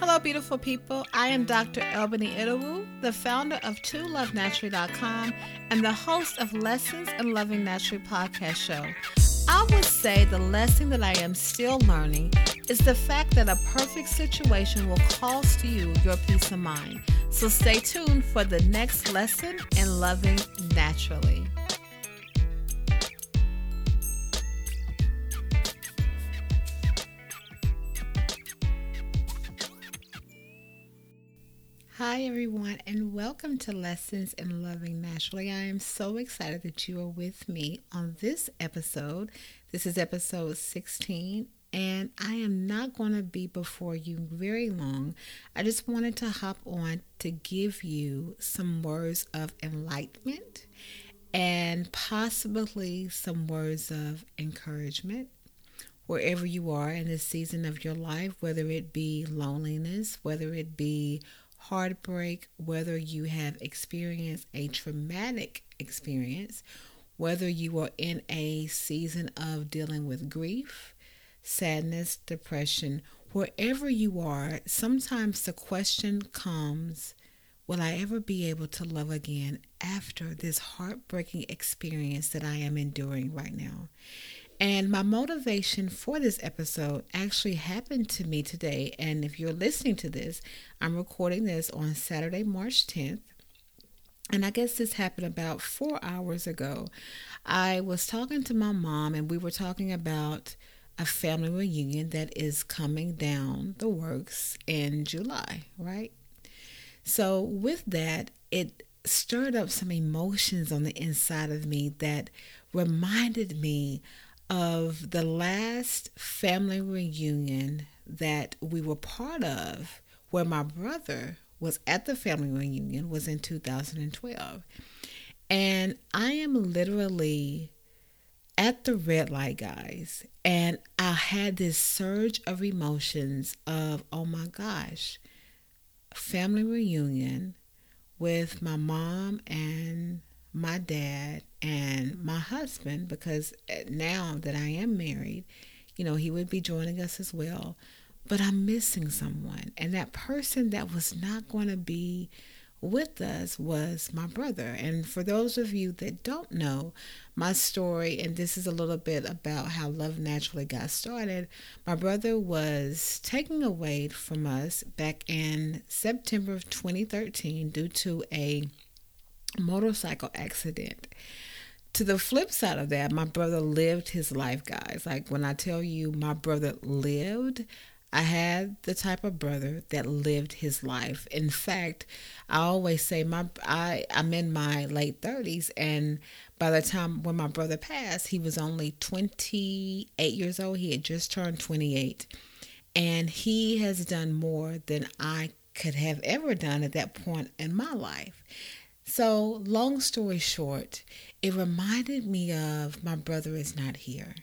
Hello, beautiful people. I am Dr. Albany Idawu, the founder of TwoLoveNaturally.com and the host of Lessons in Loving Naturally podcast show. I would say the lesson that I am still learning is the fact that a perfect situation will cost you your peace of mind. So stay tuned for the next lesson in loving naturally. Hi, everyone, and welcome to Lessons in Loving Naturally. I am so excited that you are with me on this episode. This is episode 16, and I am not going to be before you very long. I just wanted to hop on to give you some words of enlightenment and possibly some words of encouragement wherever you are in this season of your life, whether it be loneliness, whether it be heartbreak, whether you have experienced a traumatic experience, whether you are in a season of dealing with grief, sadness, depression, wherever you are, sometimes the question comes Will I ever be able to love again after this heartbreaking experience that I am enduring right now? And my motivation for this episode actually happened to me today. And if you're listening to this, I'm recording this on Saturday, March 10th. And I guess this happened about four hours ago. I was talking to my mom, and we were talking about a family reunion that is coming down the works in July, right? So, with that, it stirred up some emotions on the inside of me that reminded me of the last family reunion that we were part of, where my brother was at the family reunion, was in 2012. And I am literally at the red light, guys, and I had this surge of emotions of, oh my gosh, family reunion with my mom and my dad and my husband because eh, now that I am married, you know, he would be joining us as well. But I'm missing someone. And that person that was not going to be with us was my brother. And for those of you that don't know my story, and this is a little bit about how Love Naturally got started, my brother was taken away from us back in September of 2013 due to a motorcycle accident to the flip side of that, my brother lived his life, guys. Like when I tell you my brother lived, I had the type of brother that lived his life. In fact, I always say my I I'm in my late 30s and by the time when my brother passed, he was only 28 years old. He had just turned 28. And he has done more than I could have ever done at that point in my life. So, long story short, it reminded me of my brother is not here.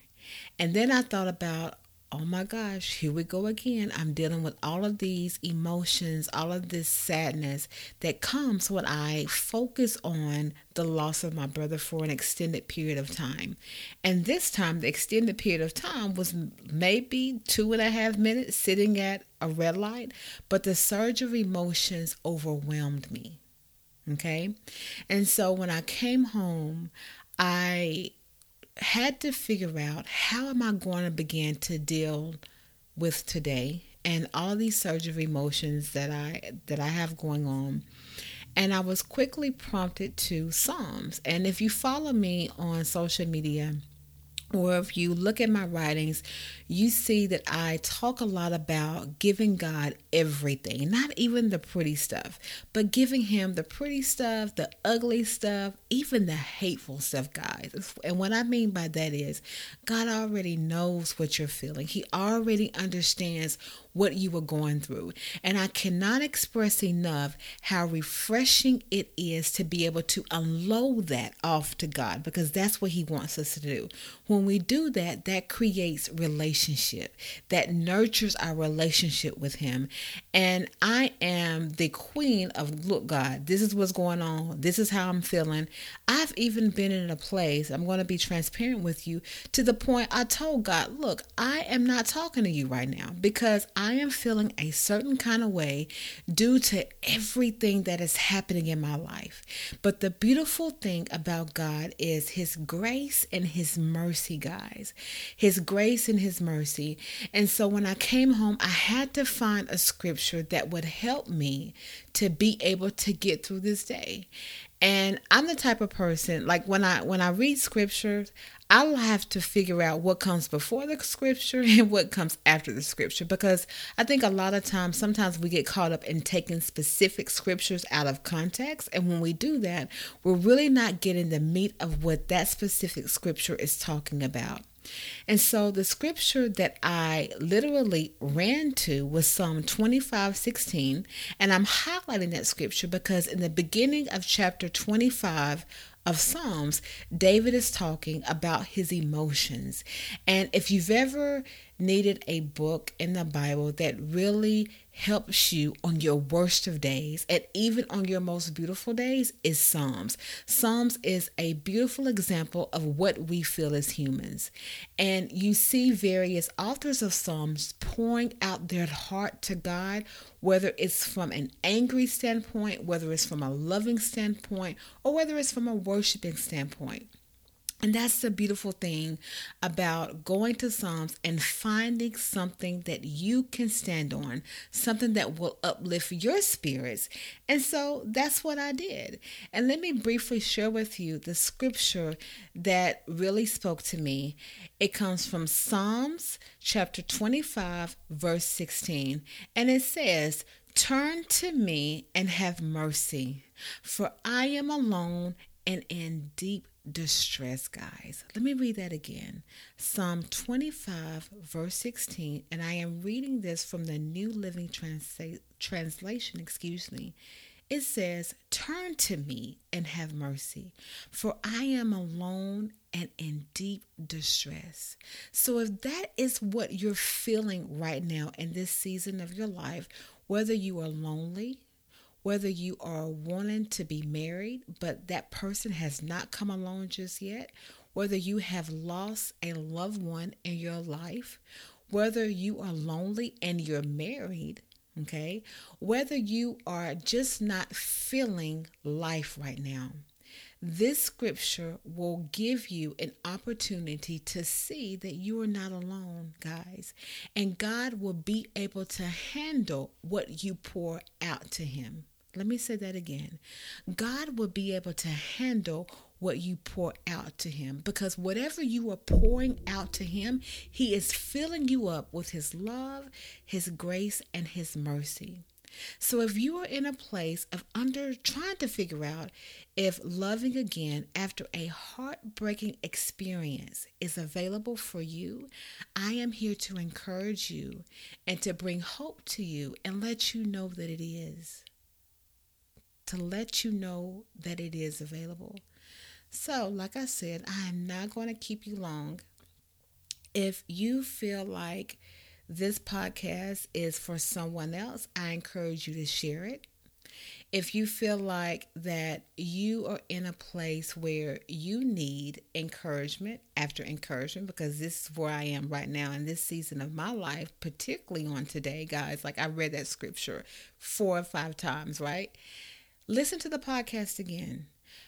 And then I thought about, oh my gosh, here we go again. I'm dealing with all of these emotions, all of this sadness that comes when I focus on the loss of my brother for an extended period of time. And this time, the extended period of time was maybe two and a half minutes sitting at a red light, but the surge of emotions overwhelmed me. Okay. And so when I came home, I had to figure out how am I going to begin to deal with today and all these surge of emotions that I that I have going on. And I was quickly prompted to Psalms. And if you follow me on social media, or if you look at my writings, you see that I talk a lot about giving God everything, not even the pretty stuff, but giving Him the pretty stuff, the ugly stuff, even the hateful stuff, guys. And what I mean by that is, God already knows what you're feeling, He already understands what you were going through. And I cannot express enough how refreshing it is to be able to unload that off to God because that's what He wants us to do. When we do that, that creates relationship, that nurtures our relationship with Him. And I am the queen of, look, God, this is what's going on. This is how I'm feeling. I've even been in a place, I'm going to be transparent with you, to the point I told God, look, I am not talking to you right now because I am feeling a certain kind of way due to everything that is happening in my life. But the beautiful thing about God is His grace and His mercy, guys. His grace and His mercy. And so when I came home, I had to find a scripture that would help me to be able to get through this day. And I'm the type of person like when I when I read scriptures, I'll have to figure out what comes before the scripture and what comes after the scripture because I think a lot of times sometimes we get caught up in taking specific scriptures out of context and when we do that, we're really not getting the meat of what that specific scripture is talking about. And so the scripture that I literally ran to was Psalm 25 16. And I'm highlighting that scripture because in the beginning of chapter 25 of Psalms, David is talking about his emotions. And if you've ever needed a book in the Bible that really helps you on your worst of days and even on your most beautiful days is Psalms. Psalms is a beautiful example of what we feel as humans. And you see various authors of Psalms pouring out their heart to God, whether it's from an angry standpoint, whether it's from a loving standpoint, or whether it's from a worshiping standpoint. And that's the beautiful thing about going to Psalms and finding something that you can stand on, something that will uplift your spirits. And so that's what I did. And let me briefly share with you the scripture that really spoke to me. It comes from Psalms chapter 25, verse 16. And it says, Turn to me and have mercy, for I am alone and in deep distress, guys. Let me read that again. Psalm 25, verse 16, and I am reading this from the New Living Transla- Translation, excuse me. It says, Turn to me and have mercy, for I am alone and in deep distress. So, if that is what you're feeling right now in this season of your life, whether you are lonely, whether you are wanting to be married, but that person has not come along just yet, whether you have lost a loved one in your life, whether you are lonely and you're married, okay, whether you are just not feeling life right now. This scripture will give you an opportunity to see that you are not alone, guys. And God will be able to handle what you pour out to Him. Let me say that again. God will be able to handle what you pour out to Him because whatever you are pouring out to Him, He is filling you up with His love, His grace, and His mercy. So if you are in a place of under trying to figure out if loving again after a heartbreaking experience is available for you, I am here to encourage you and to bring hope to you and let you know that it is to let you know that it is available. So, like I said, I am not going to keep you long. If you feel like this podcast is for someone else, I encourage you to share it. If you feel like that you are in a place where you need encouragement after encouragement, because this is where I am right now in this season of my life, particularly on today, guys. Like I read that scripture four or five times, right? Listen to the podcast again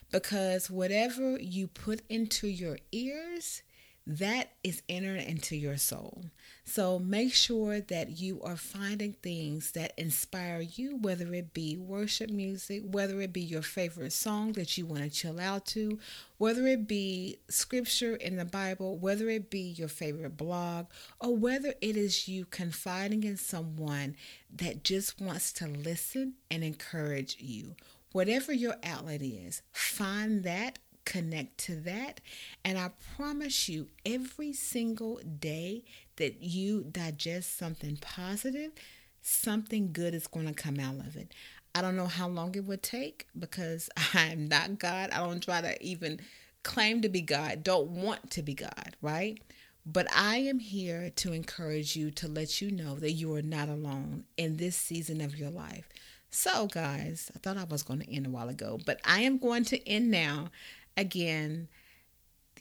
because whatever you put into your ears, that is entered into your soul. So make sure that you are finding things that inspire you, whether it be worship music, whether it be your favorite song that you want to chill out to, whether it be scripture in the Bible, whether it be your favorite blog, or whether it is you confiding in someone that just wants to listen and encourage you. Whatever your outlet is, find that, connect to that, and I promise you, every single day that you digest something positive, something good is going to come out of it. I don't know how long it would take because I'm not God. I don't try to even claim to be God, don't want to be God, right? But I am here to encourage you to let you know that you are not alone in this season of your life. So, guys, I thought I was going to end a while ago, but I am going to end now. Again,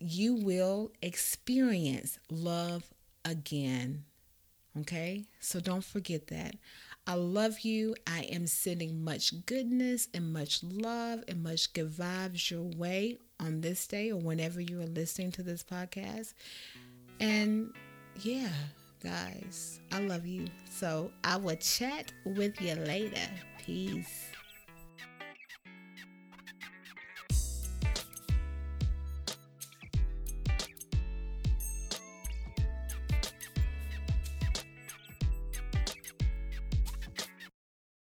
you will experience love again. Okay? So don't forget that. I love you. I am sending much goodness and much love and much good vibes your way on this day or whenever you are listening to this podcast. And yeah, guys, I love you. So I will chat with you later. Peace.